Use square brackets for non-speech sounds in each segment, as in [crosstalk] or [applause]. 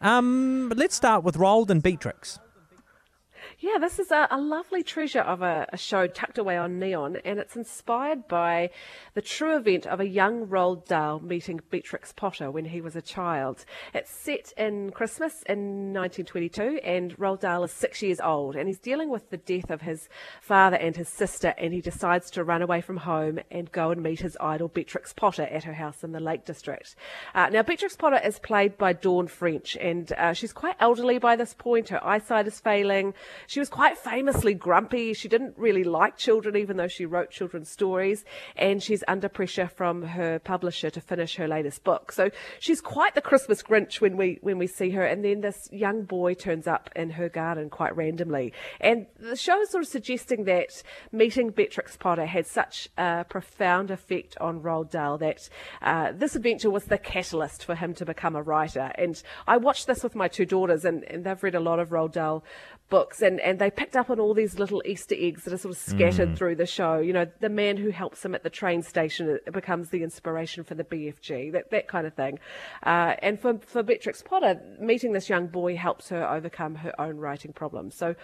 Um, let's start with Roald and Beatrix. Yeah, this is a, a lovely treasure of a, a, show tucked away on Neon, and it's inspired by the true event of a young Roald Dahl meeting Beatrix Potter when he was a child. It's set in Christmas in 1922, and Roald Dahl is six years old, and he's dealing with the death of his father and his sister, and he decides to run away from home and go and meet his idol Beatrix Potter at her house in the Lake District. Uh, now, Beatrix Potter is played by Dawn French, and uh, she's quite elderly by this point. Her eyesight is failing. She was quite famously grumpy. She didn't really like children, even though she wrote children's stories. And she's under pressure from her publisher to finish her latest book. So she's quite the Christmas Grinch when we when we see her. And then this young boy turns up in her garden quite randomly. And the show is sort of suggesting that meeting Beatrix Potter had such a profound effect on Roald Dahl that uh, this adventure was the catalyst for him to become a writer. And I watched this with my two daughters, and, and they've read a lot of Roald Dahl books and, and they picked up on all these little Easter eggs that are sort of scattered mm. through the show. You know, the man who helps him at the train station becomes the inspiration for the BFG, that, that kind of thing. Uh, and for, for Beatrix Potter, meeting this young boy helps her overcome her own writing problems. So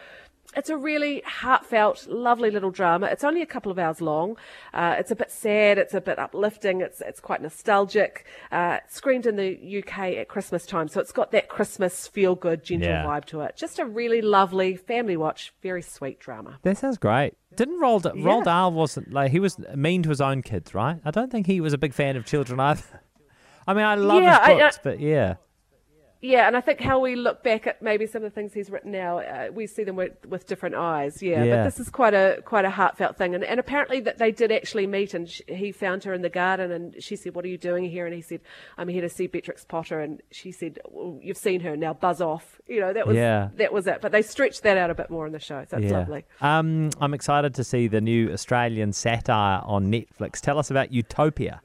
it's a really heartfelt, lovely little drama. It's only a couple of hours long. Uh, it's a bit sad. It's a bit uplifting. It's it's quite nostalgic. Uh, screened in the UK at Christmas time, so it's got that Christmas feel good, gentle yeah. vibe to it. Just a really lovely family watch. Very sweet drama. That sounds great. Didn't Roald yeah. Roald Dahl wasn't like he was mean to his own kids, right? I don't think he was a big fan of children either. [laughs] I mean, I love yeah, his books, I, I, but yeah. Yeah, and I think how we look back at maybe some of the things he's written now, uh, we see them with, with different eyes. Yeah, yeah, but this is quite a quite a heartfelt thing, and, and apparently that they did actually meet, and she, he found her in the garden, and she said, "What are you doing here?" And he said, "I'm here to see Beatrix Potter," and she said, well, "You've seen her now, buzz off." You know, that was yeah. that was it. But they stretched that out a bit more in the show, so it's yeah. lovely. Um, I'm excited to see the new Australian satire on Netflix. Tell us about Utopia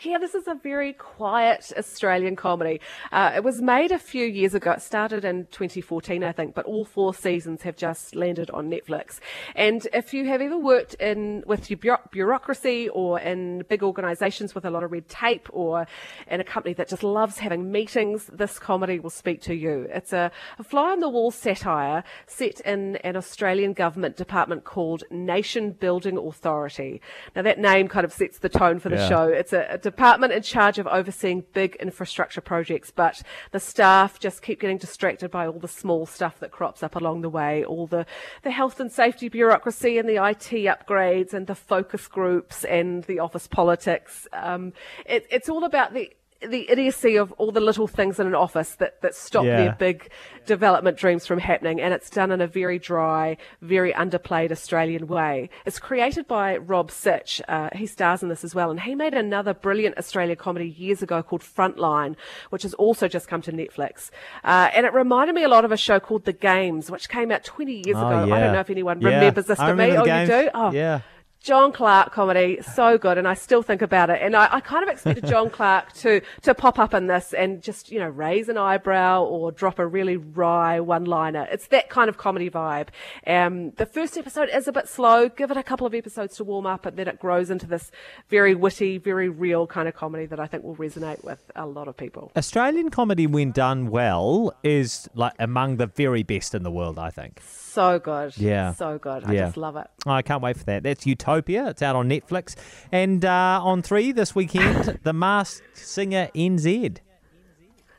yeah, this is a very quiet Australian comedy. Uh, it was made a few years ago. It started in 2014, I think, but all four seasons have just landed on Netflix. And if you have ever worked in with your bureaucracy or in big organisations with a lot of red tape, or in a company that just loves having meetings, this comedy will speak to you. It's a, a fly on the wall satire set in an Australian government department called Nation Building Authority. Now that name kind of sets the tone for the yeah. show. It's a, a department in charge of overseeing big infrastructure projects, but the staff just keep getting distracted by all the small stuff that crops up along the way, all the, the health and safety bureaucracy and the IT upgrades and the focus groups and the office politics. Um, it, it's all about the the idiocy of all the little things in an office that, that stop yeah. their big development dreams from happening. And it's done in a very dry, very underplayed Australian way. It's created by Rob Sitch. Uh, he stars in this as well. And he made another brilliant Australian comedy years ago called Frontline, which has also just come to Netflix. Uh, and it reminded me a lot of a show called The Games, which came out 20 years oh, ago. Yeah. I don't know if anyone yeah. remembers this to me. Oh, you do? Oh, yeah. John Clarke comedy, so good, and I still think about it. And I, I, kind of expected John [laughs] Clarke to to pop up in this and just you know raise an eyebrow or drop a really wry one liner. It's that kind of comedy vibe. Um, the first episode is a bit slow. Give it a couple of episodes to warm up, and then it grows into this very witty, very real kind of comedy that I think will resonate with a lot of people. Australian comedy, when done well, is like among the very best in the world. I think. So good. Yeah. So good. I yeah. just love it. I can't wait for that. That's Utopia. It's out on Netflix. And uh, on three this weekend, The Masked Singer NZ.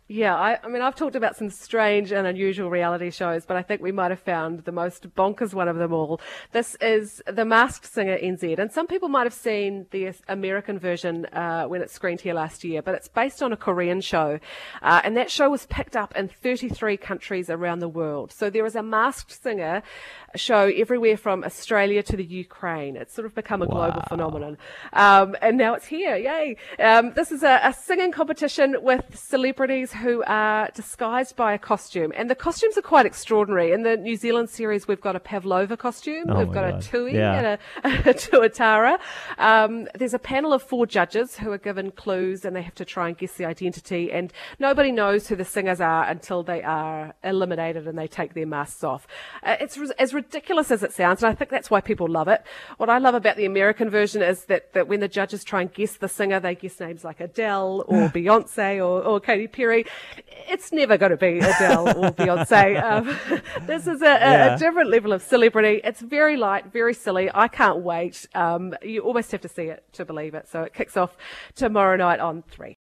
Yeah, I, I, mean, I've talked about some strange and unusual reality shows, but I think we might have found the most bonkers one of them all. This is The Masked Singer NZ, and some people might have seen the American version uh, when it screened here last year, but it's based on a Korean show, uh, and that show was picked up in 33 countries around the world. So there is a masked singer show everywhere from Australia to the Ukraine. It's sort of become a global wow. phenomenon, um, and now it's here. Yay! Um, this is a, a singing competition with celebrities who are disguised by a costume, and the costumes are quite extraordinary. In the New Zealand series, we've got a Pavlova costume, oh we've got God. a Tui yeah. and a, [laughs] a Tuatara. Um, there's a panel of four judges who are given clues, and they have to try and guess the identity. And nobody knows who the singers are until they are eliminated and they take their masks off. Uh, it's as ridiculous as it sounds, and I think that's why people love it. What I love about the American version is that, that when the judges try and guess the singer, they guess names like Adele or [laughs] Beyonce or, or Katy Perry It's never going to be Adele or Beyonce. [laughs] Um, [laughs] this is a, yeah. a, different level of celebrity. It's very light, very silly. I can't wait. Um, you almost have to see it to believe it. So it kicks off tomorrow night on 3.